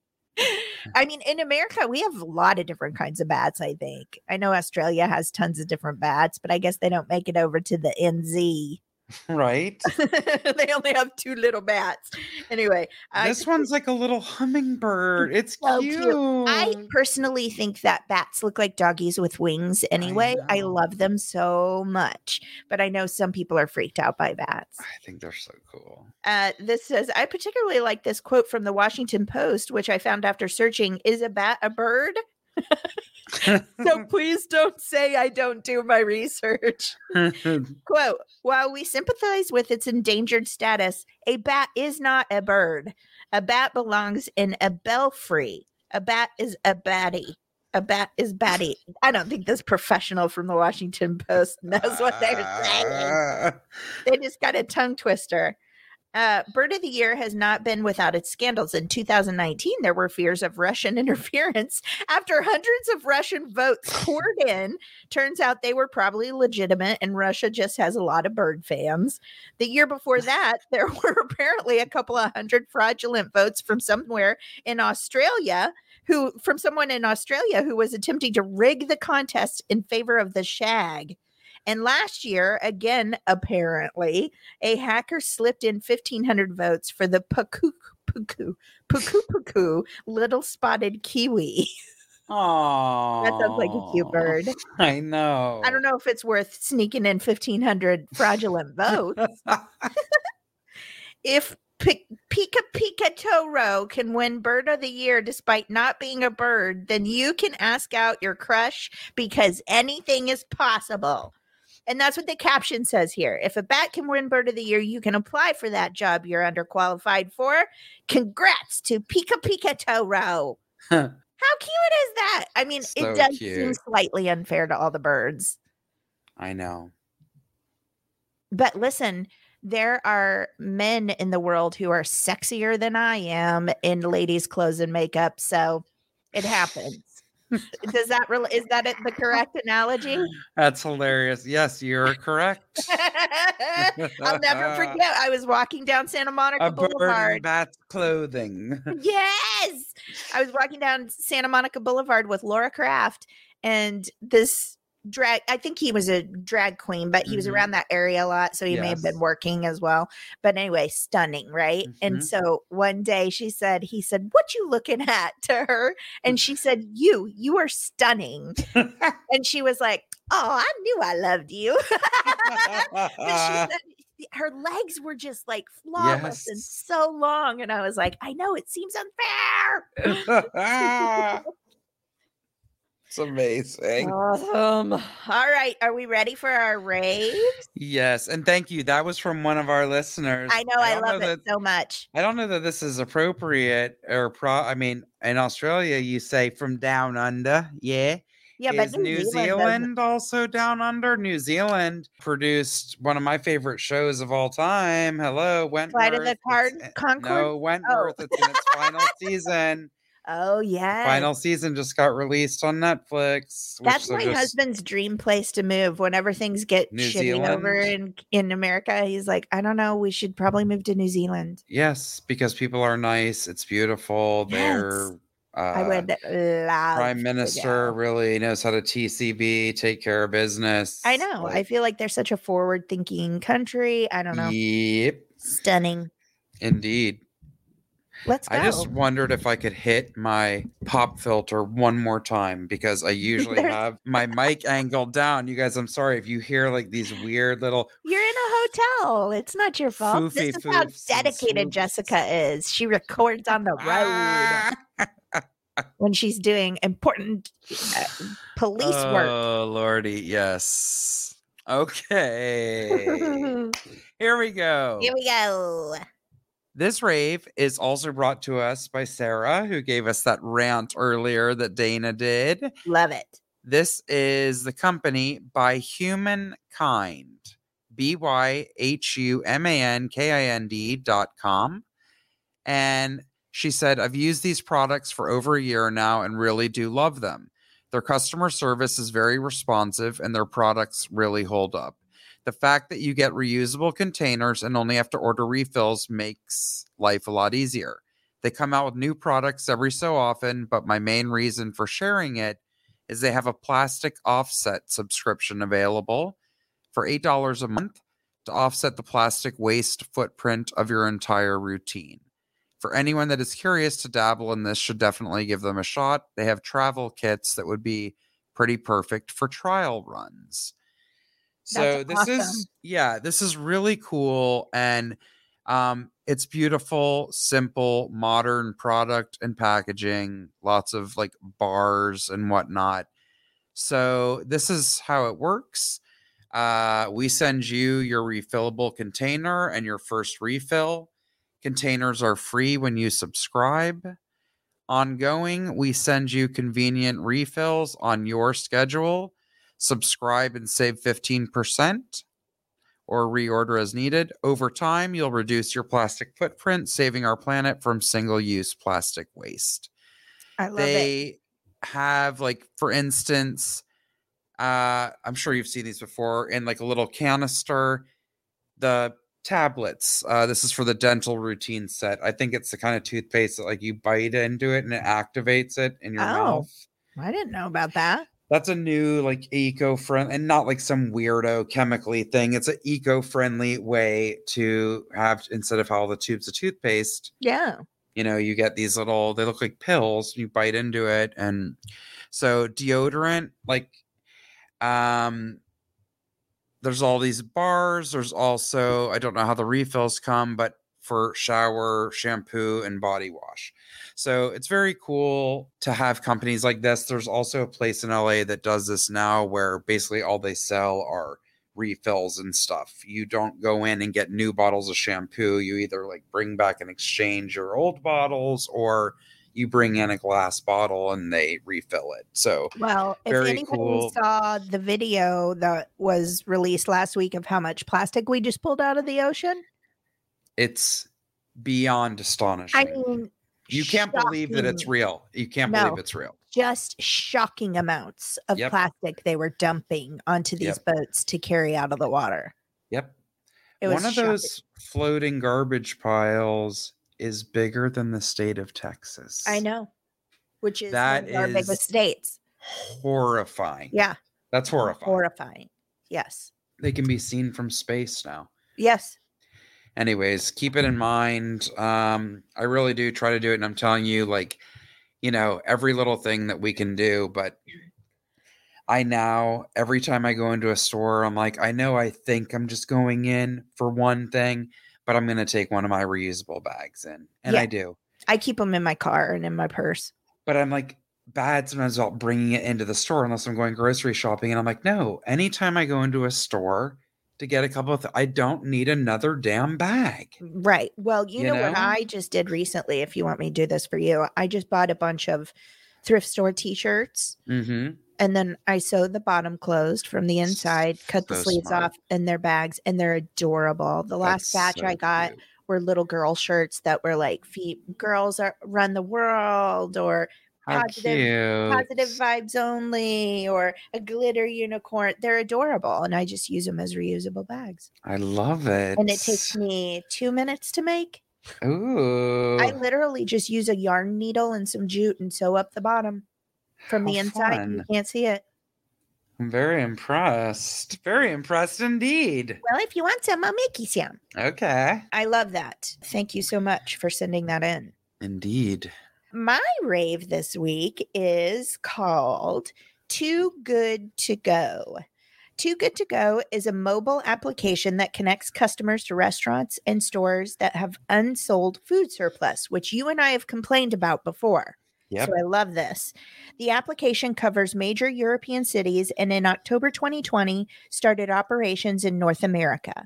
I mean, in America, we have a lot of different kinds of bats, I think. I know Australia has tons of different bats, but I guess they don't make it over to the NZ. Right? they only have two little bats. Anyway, I this one's like a little hummingbird. It's so cute. cute. I personally think that bats look like doggies with wings anyway. I, know. love them so much, but I know some people are freaked out by bats. I think they're so cool. Uh, this says, I particularly like this quote from the Washington Post, which I found after searching Is a bat a bird? So please don't say I don't do my research. Quote While we sympathize with its endangered status, a bat is not a bird. A bat belongs in a belfry. A bat is a batty. A bat is batty. I don't think this professional from the Washington Post knows what they're saying. They just got a tongue twister. Uh, Bird of the Year has not been without its scandals. In 2019, there were fears of Russian interference after hundreds of Russian votes poured in. Turns out they were probably legitimate, and Russia just has a lot of bird fans. The year before that, there were apparently a couple of hundred fraudulent votes from somewhere in Australia. Who from someone in Australia who was attempting to rig the contest in favor of the shag. And last year, again, apparently, a hacker slipped in 1,500 votes for the Puku Puku Puku Puku little spotted kiwi. Oh, That sounds like a cute bird. I know. I don't know if it's worth sneaking in 1,500 fraudulent votes. if P- Pika Pika Toro can win Bird of the Year despite not being a bird, then you can ask out your crush because anything is possible. And that's what the caption says here. If a bat can win Bird of the Year, you can apply for that job you're underqualified for. Congrats to Pika Pika Toro. How cute is that? I mean, So it does seem slightly unfair to all the birds. I know. but listen, there are men in the world who are sexier than I am in ladies' clothes and makeup. So it happens. Does that really is that it, the correct analogy? That's hilarious. Yes, you're correct. I'll never forget. I was walking down Santa Monica A Boulevard. bat's clothing. Yes. I was walking down Santa Monica Boulevard with Laura Kraft and this drag I think he was a drag queen, but he was Mhm. around that area a lot, so he may have been working as well. But anyway, stunning, right? Mhm. And so one day she said, he said, "What you looking at?" to her, and she said, "You, you are stunning." and she was like, "Oh, I knew I loved you." but she said her legs were just like flawless and so long. And I was like, I know it seems unfair. It's amazing. Awesome. All right. Are we ready for our raves? Yes, and thank you. That was from one of our listeners. I know I, don't love know it that- so much. I don't know that this is appropriate or pro. I mean, in Australia, you say from down under. Yeah. Yeah, is but New Zealand Zealand, doesn't- also down under? New Zealand produced one of my favorite shows of all time. Hello, Wentworth. Flight of the It's- Card- eh, Concord? No, Wentworth. It's in its final season. Oh yeah. Final season just got released on Netflix. That's my just- husband's dream place to move. Whenever things get New shitty over in in America, he's like, I don't know, we should probably move to New Zealand. Yes, because people are nice. It's beautiful. Yes. They're. Uh, I would love Prime Minister really knows how to TCB, take care of business. I know. I feel like they're such a forward thinking country. I don't know. Yep, Stunning. indeed. Let's go. I just wondered if I could hit my pop filter one more time because I usually have my mic angled down. You guys, I'm sorry if you hear like these weird little. You're in a hotel. It's not your fault. This is how dedicated. Jessica is. She records on the road when she's doing important uh, police work. Oh lordy, yes. Okay, here we go. Here we go. This rave is also brought to us by Sarah, who gave us that rant earlier that Dana did. Love it. This is the company by Humankind, B Y H U M A N K I N D dot com. And she said, I've used these products for over a year now and really do love them. Their customer service is very responsive and their products really hold up. The fact that you get reusable containers and only have to order refills makes life a lot easier. They come out with new products every so often, but my main reason for sharing it is they have a plastic offset subscription available for $8 a month to offset the plastic waste footprint of your entire routine. For anyone that is curious to dabble in this, should definitely give them a shot. They have travel kits that would be pretty perfect for trial runs. So That's this is yeah, this is really cool and um it's beautiful, simple, modern product and packaging, lots of like bars and whatnot. So this is how it works. Uh, we send you your refillable container and your first refill. Containers are free when you subscribe. Ongoing, we send you convenient refills on your schedule. Subscribe and save 15% or reorder as needed. Over time, you'll reduce your plastic footprint, saving our planet from single use plastic waste I love it. they have like for instance uh i'm sure you've seen these before in like a little canister the tablets uh this is for the dental routine set i think it's the kind of toothpaste that like you bite into it and it activates it in your Oh. mouth I didn't know about that. That's a new like eco-friendly and not like some weirdo chemically thing it's an eco-friendly way to have instead of all the tubes of toothpaste Yeah. you know you get these little they look like pills you bite into it and so deodorant like um there's all these bars there's also i don't know how the refills come but for shower shampoo and body wash so it's very cool to have companies like this there's also a place in la that does this now where basically all they sell are refills and stuff. You don't go in and get new bottles of shampoo. You either like bring back and exchange your old bottles or you bring in a glass bottle and they refill it. So Well, if Very anybody cool. saw the video that was released last week of how much plastic we just pulled out of the ocean, it's beyond astonishing. I mean, you can't believe that it's real. You can't No. believe it's real. just shocking amounts of Yep. plastic they were dumping onto these boats to carry out of the water. Yep. It was One of shocking. those floating garbage piles is bigger than the state of Texas. I know, which is That of our biggest states. Horrifying. Yeah, That's horrifying. horrifying. Yes, They can be seen from space now. yes. Anyways keep it in mind um i really do try to do it and i'm telling you like you know every little thing that we can do but i now every time i go into a store i'm like i know i think i'm just going in for one thing but i'm going to take one of my reusable bags in and i do I keep them in my car and in my purse. but i'm like bad sometimes about bringing it into the store unless i'm going grocery shopping and i'm like no anytime i go into a store to get a couple of th- i don't need another damn bag Right. Well, you, You know, what? I just did recently, if you want me to do this for you, I just bought a bunch of thrift store t shirts mm-hmm and then I sewed the bottom closed from the inside, cut the sleeves smart. off, and they're bags, and they're adorable. The last That's batch so I got cute. were little girl shirts that were like feet girls are run the world or How positive- cute. positive vibes only or a glitter unicorn. They're adorable. And I just use them as reusable bags. I love it. And it takes me two minutes to make. Ooh. I literally just use a yarn needle and some jute and sew up the bottom from the How inside. You can't see it. I'm very impressed. Very impressed indeed. Well, if you want some, I'll make you some. Okay. I love that. Thank you so much for sending that in. Indeed. My rave this week is called Too Good to Go. Too Good to Go is a mobile application that connects customers to restaurants and stores that have unsold food surplus, which you and I have complained about before. Yep. So I love this. The application covers major European cities and in October 2020 started operations in North America.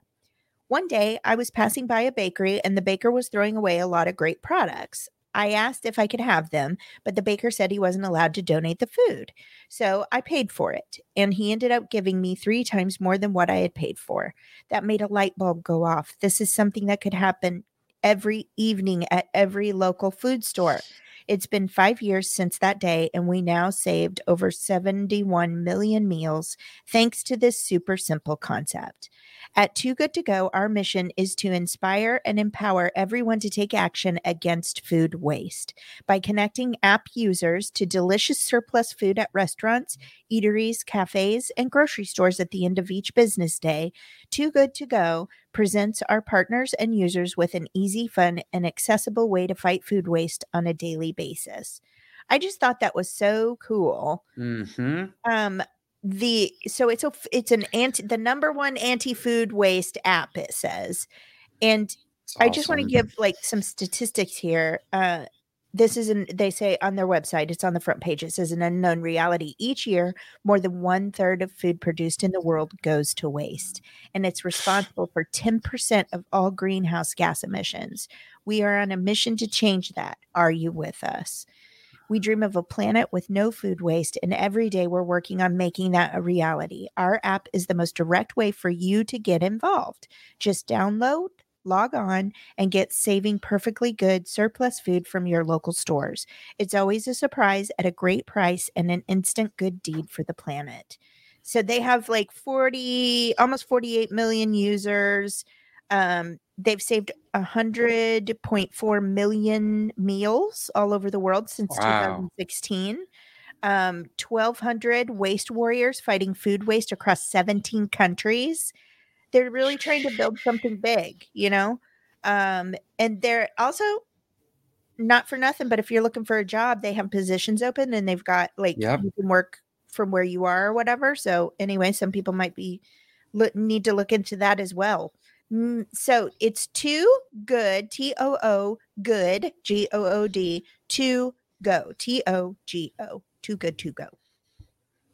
One day I was passing by a bakery and the baker was throwing away a lot of great products. I asked if I could have them, but the baker said he wasn't allowed to donate the food. So I paid for it, and he ended up giving me three times more than what I had paid for. That made a light bulb go off. This is something that could happen every evening at every local food store. It's been five years since that day, and we now saved over 71 million meals thanks to this super simple concept. At Too Good To Go, our mission is to inspire and empower everyone to take action against food waste by connecting app users to delicious surplus food at restaurants, eateries, cafes, and grocery stores at the end of each business day. Too Good To Go presents our partners and users with an easy, fun, and accessible way to fight food waste on a daily basis. I just thought that was so cool. Mm-hmm. Um, the so it's a it's an anti the number one anti food waste app it says, and I just want to give like some statistics here. Uh, this is an they say on their website. It's on the front page. It says an unknown reality. Each year, more than one third of food produced in the world goes to waste, and it's responsible for ten percent of all greenhouse gas emissions. We are on a mission to change that. Are you with us? We mm-hmm. dream of a planet with no food waste, and every day we're working on making that a reality. Our app is the most direct way for you to get involved. Just download, log on, and get saving perfectly good surplus food from your local stores. It's always a surprise at a great price and an instant good deed for the planet. So they have like 40, almost 48 million users. Um, they've saved 100.4 million meals all over the world since Wow. 2016. Um, 1,200 waste warriors fighting food waste across 17 countries. They're really trying to build something big, you know? Um, and they're also not for nothing, but if you're looking for a job, they have positions open and they've got like Yep. you can work from where you are or whatever. So anyway, some people might be look, need to look into that as well. Mm, So it's too good, T O O good, G O O D, to go, T O G O, too good to go.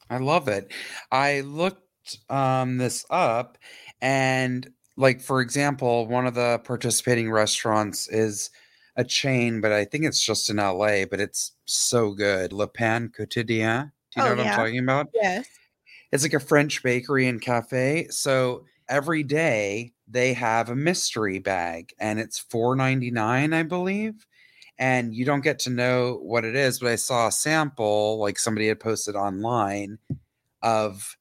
I love it. I looked um this up and like for example, one of the participating restaurants is a chain, but I think it's just in LA, but it's so good. Le Pain Quotidien. Do you know Oh, what yeah. I'm talking about? Yes. It's like a French bakery and cafe. So every day they have a mystery bag and it's $4.99, I believe. And you don't get to know what it is, but I saw a sample, like somebody had posted online of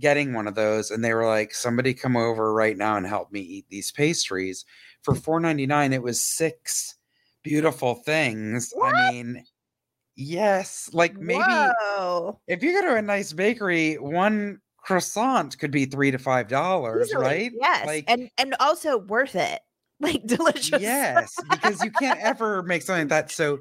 getting one of those. And they were like, somebody come over right now and help me eat these pastries. For mm. $4.99, it was six beautiful things. What? I mean, yes, like maybe Whoa. if you go to a nice bakery, one croissant could be three to five dollars, right? Yes. Like, and and also worth it. Like delicious. yes, because you can't ever make something like that. So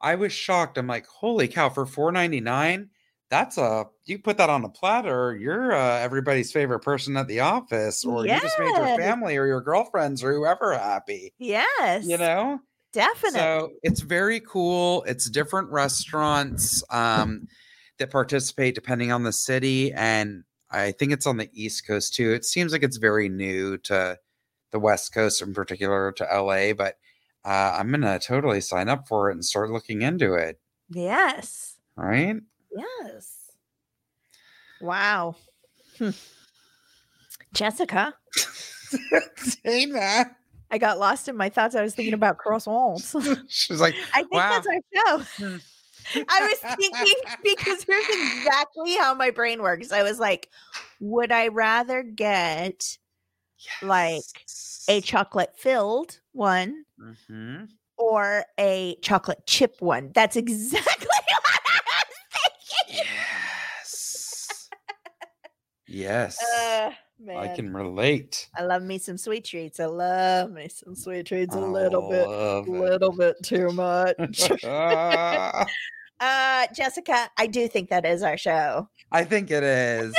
I was shocked. I'm like, holy cow, for four ninety nine, that's a you put that on a platter. You're uh, everybody's favorite person at the office, or you just made your family or your girlfriends or whoever happy. Yes. You know, Definitely. So it's very cool. It's different restaurants um, that participate depending on the city, and I think it's on the East Coast too. It seems like it's very new to the West Coast, in particular to LA. But uh, I'm gonna totally sign up for it and start looking into it. yes. Right? Yes. Wow. Hmm. Jessica, Say that. I got lost in my thoughts. I was thinking about croissants. She's like, I think Wow. that's our show. Hmm. I was thinking because here's exactly how my brain works. I was like, would I rather get like a chocolate filled one hmm or a chocolate chip one? That's exactly Yes. Uh, I can relate. I love me some sweet treats. I love me some sweet treats a little bit, it. little bit too much. Uh, Jessica, I do think that is our show. I think it is.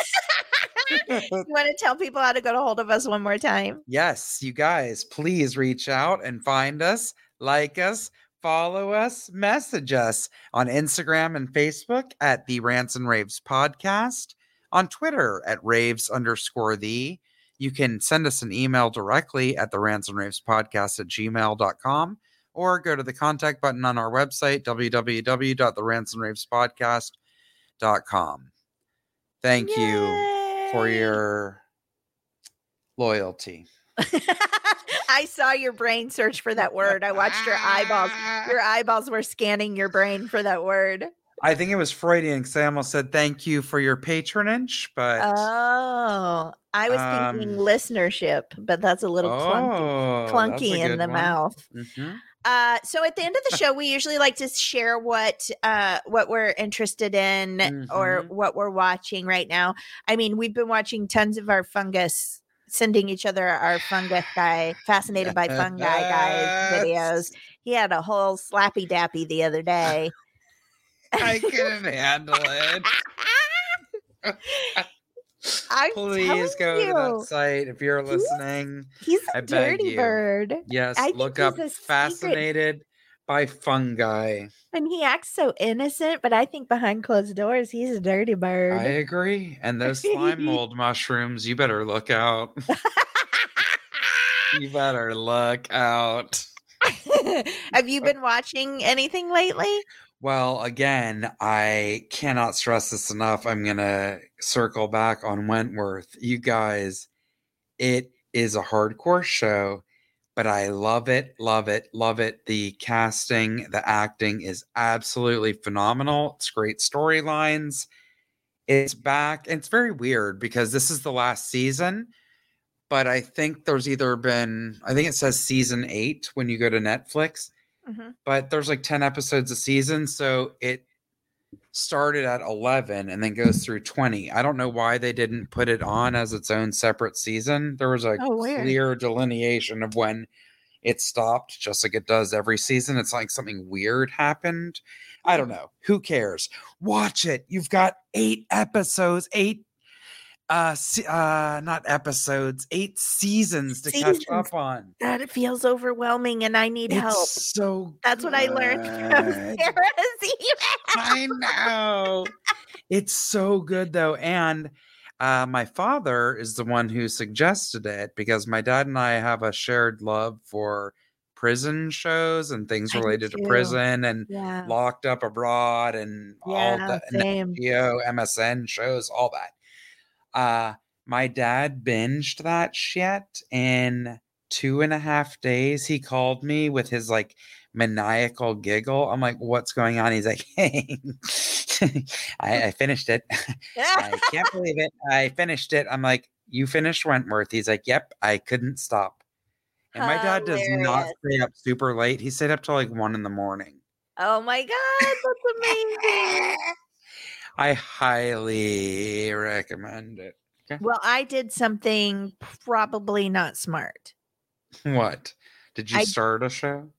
you want to tell people how to get a hold of us one more time? yes, you guys, please reach out and find us, like us, follow us, message us on Instagram and Facebook at the Rants and Raves Podcast, on Twitter at raves underscore the. You can send us an email directly at the Rants and Raves Podcast at gmail.com or go to the contact button on our website, www.therantsandravespodcast.com. Thank you for your loyalty. I saw your brain search for that word. I watched your eyeballs. Your eyeballs were scanning your brain for that word. I think it was Freudian because I almost said thank you for your patronage, but Oh, I was thinking Um, listenership, but that's a little clunky, Oh, clunky a in the one. mouth. Mhm. Uh, so at the end of the show, we usually like to share what uh what we're interested in or Mhm. what we're watching right now. I mean, we've been watching tons of our fungus, sending each other our fungus guy, fascinated by fungi guys videos. He had a whole slappy dappy the other day. I couldn't handle it. I'm Please go to you, that site if you're listening. He's a I dirty bird, Yes, I look up secret- fascinated by fungi. and he acts so innocent. But I think behind closed doors, he's a dirty bird. I agree. And those slime mold mushrooms, you better look out. you better look out. Have you been watching anything lately? Well, again, I cannot stress this enough. I'm going to circle back on Wentworth. You guys, it is a hardcore show, but I love it, love it, love it. The casting, the acting is absolutely phenomenal. It's great storylines. It's back. And it's very weird because this is the last season, but I think there's either been, I think it says season eight when you go to Netflix Mhm. but there's like 10 episodes a season so it started at 11 and then goes through 20 i don't know why they didn't put it on as its own separate season. There was a Oh, clear delineation of when it stopped just like it does every season. It's like something weird happened. I don't know. Who cares? Watch it. You've got eight episodes eight uh se- uh not episodes eight seasons to catch up on That it feels overwhelming, and I need help. so That's what I learned from good. Sarah's I know. It's so good though. And uh, my father is the one who suggested it because my dad and I have a shared love for prison shows and things related to prison and Yeah. locked up abroad and all the same. MSN shows, all that. Uh my dad binged that shit in two and a half days. He called me with his like maniacal giggle. I'm like, what's going on? He's like, hey, I, I finished it. I can't believe it. I finished it. I'm like, you finished Wentworth. He's like, yep, I couldn't stop. And my dad does not stay up super late. He stayed up till like one in the morning. Oh my god, that's amazing. I highly recommend it. well, I did something probably not smart. What? Did you I- start a show?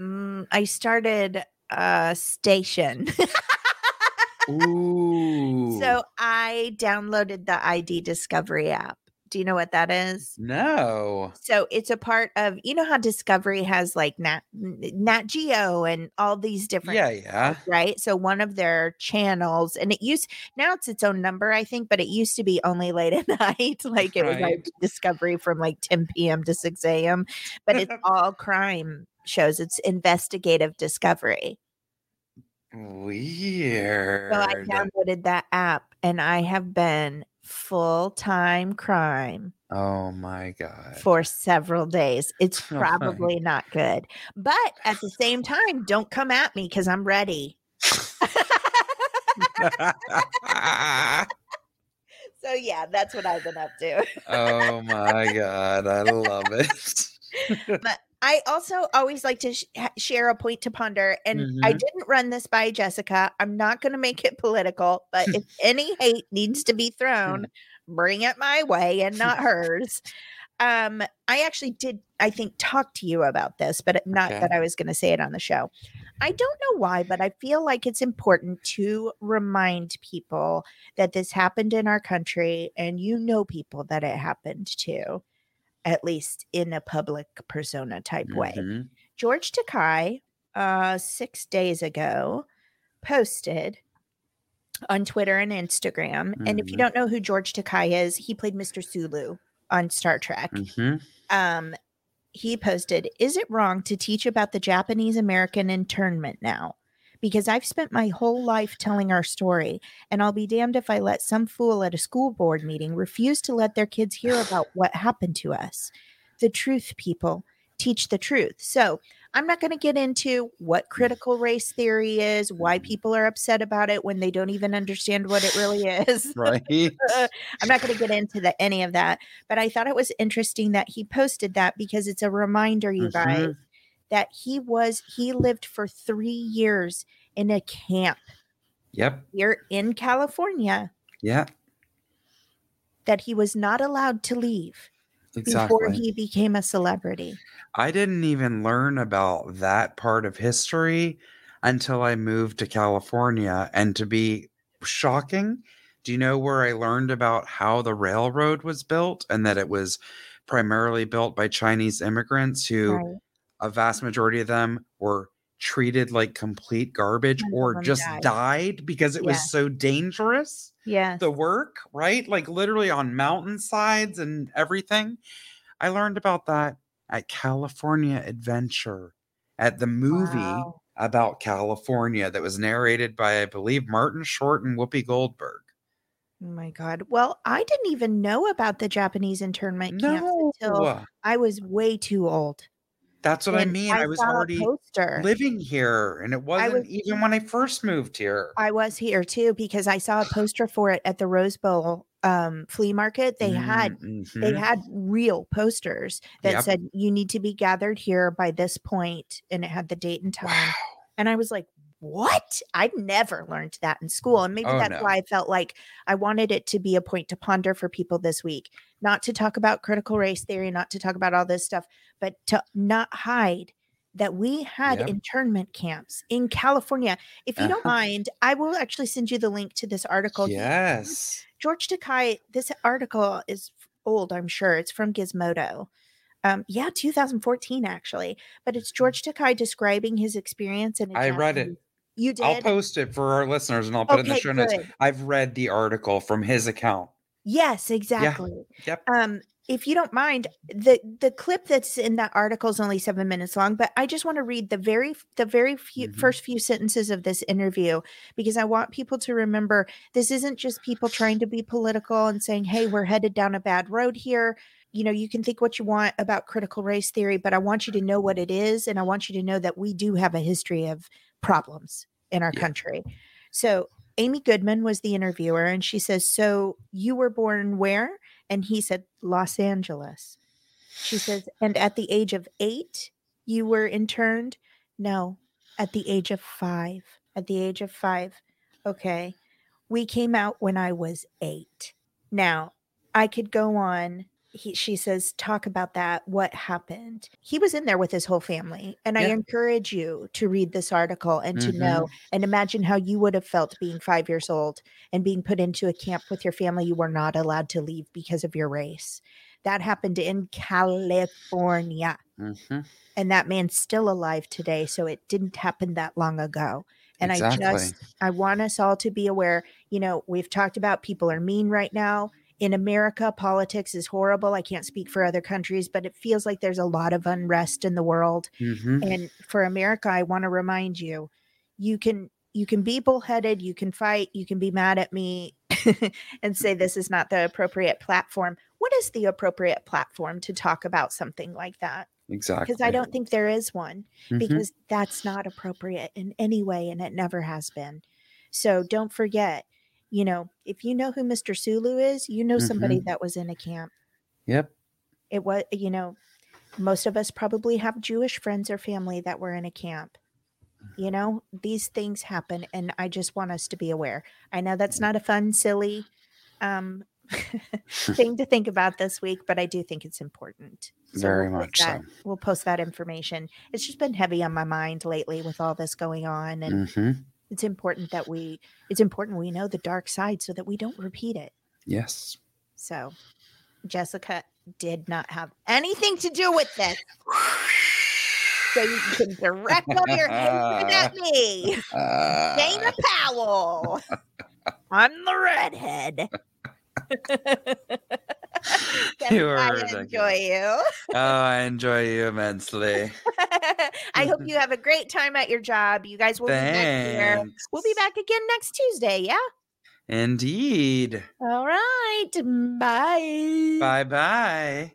Mm, I started a station. Ooh. so I downloaded the ID Discovery app. Do you know what that is? no. So it's a part of you know how Discovery has like Nat Nat Geo and all these different Yeah, yeah. right? So one of their channels, and it used now it's its own number, I think, but it used to be only late at night. Like it was like Discovery from like 10 p.m. to 6 a.m. But it's all crime shows. It's investigative discovery. Weird. So I downloaded that app and I have been full time crime oh my god. for several days. It's Oh probably not good. But at the same time, don't come at me because I'm ready. So yeah, that's what I've been up to. oh my god, I love it. but I also always like to sh- share a point to ponder. And I Mhm. didn't run this by Jessica. I'm not going to make it political, but if any hate needs to be thrown, bring it my way and not hers. Um, I actually did, I think, talk to you about this, but not Okay. that I was going to say it on the show. I don't know why, but I feel like it's important to remind people that this happened in our country, and you know people that it happened to, at least in a public persona type way. Mhm. George Takei, uh, six days ago, posted on Twitter and Instagram. And if you Mhm. don't know who George Takei is, he played Mr. Sulu on Star Trek. Mhm. Um, he posted, Is it wrong to teach about the Japanese American internment now? Because I've spent my whole life telling our story, and I'll be damned if I let some fool at a school board meeting refuse to let their kids hear about what happened to us. The truth, people, teach the truth. So I'm not going to get into what critical race theory is, why people are upset about it when they don't even understand what it really is. Right. I'm not going to get into the, any of that, but I thought it was interesting that he posted that because it's a reminder, you guys, Mhm. That he was he lived for three years in a camp Yep. here in California Yeah. that he was not allowed to leave Exactly. before he became a celebrity. I didn't even learn about that part of history until I moved to California. And to be shocking, do you know where I learned about how the railroad was built and that it was primarily built by Chinese immigrants who Right. A vast majority of them were treated like complete garbage or just died. died because it Yeah. was so dangerous Yeah. the work, right? Like literally on mountainsides and everything. I learned about that at California Adventure, at the movie Wow. about California that was narrated by, I believe, Martin Short and Whoopi Goldberg. Oh my God. Well, I didn't even know about the Japanese internment camps No, until I was way too old. That's what I mean. I, was already living here, and it wasn't was- even when I first moved here. I was here too because I saw a poster for it at the Rose Bowl um, flea market. They had Mm, they mhm. had real posters that Yep. said you need to be gathered here by this point, and it had the date and time. Wow. And I was like, "What? I never learned that in school." And maybe Oh, that's no. why I felt like I wanted it to be a point to ponder for people this week, not to talk about critical race theory, not to talk about all this stuff, but to not hide that we had Yep. internment camps in California. If you don't Uh-huh. mind, I will actually send you the link to this article. Yes. George Takei, this article is old, I'm sure. It's from Gizmodo. Um, yeah, 2014 actually. But it's George Takei describing his experience And I read it. You did? I'll post it for our listeners and I'll put it in the Okay, show notes. I've read the article from his account. Yes, exactly. Yep. Um, if you don't mind, the the clip that's in that article is only seven minutes long, but I just want to read the very the very few, Mhm. first few sentences of this interview because I want people to remember this isn't just people trying to be political and saying, "Hey, we're headed down a bad road here." You know, you can think what you want about critical race theory, but I want you to know what it is, and I want you to know that we do have a history of problems in our Yeah. country. So Amy Goodman was the interviewer, and she says, "So you were born where?" And he said, Los Angeles. She says, and at the age of eight, you were interned? No, at the age of five. At the age of five. Okay. We came out when I was eight. Now, I could go on. He, she says, talk about that. What happened? He was in there with his whole family. And I encourage you to read this article and to Mhm. know and imagine how you would have felt being five years old and being put into a camp with your family you were not allowed to leave because of your race. That happened in California. Mhm. And that man's still alive today. So it didn't happen that long ago. And I just, I want us all to be aware. You know, we've talked about people are mean right now. In America, politics is horrible. I can't speak for other countries, but it feels like there's a lot of unrest in the world Mhm. and for america i want to remind you you can you can be bullheaded you can fight you can be mad at me and say this is not the appropriate platform what is the appropriate platform to talk about something like that Exactly. because i don't think there is one Mhm. because that's not appropriate in any way and it never has been so don't forget you know if you know who mr sulu is you know somebody that was in a camp. Yep. it was you know most of us probably have jewish friends or family that were in a camp. You know these things happen and i just want us to be aware. I know that's not a fun silly um thing to think about this week but i do think it's important. So Very we'll much that- so. we'll post that information. It's just been heavy on my mind lately with all this going on and hmm it's important that we it's important we know the dark side so that we don't repeat it Yes. so Jessica did not have anything to do with this. So you can direct all your hatred at me. Dana Powell. I'm the redhead. I enjoy you. oh, I enjoy you immensely. I hope you have a great time at your job. You guys will be back here. Thanks. We'll be back again next Tuesday. Yeah. Indeed. All right. Bye. Bye bye.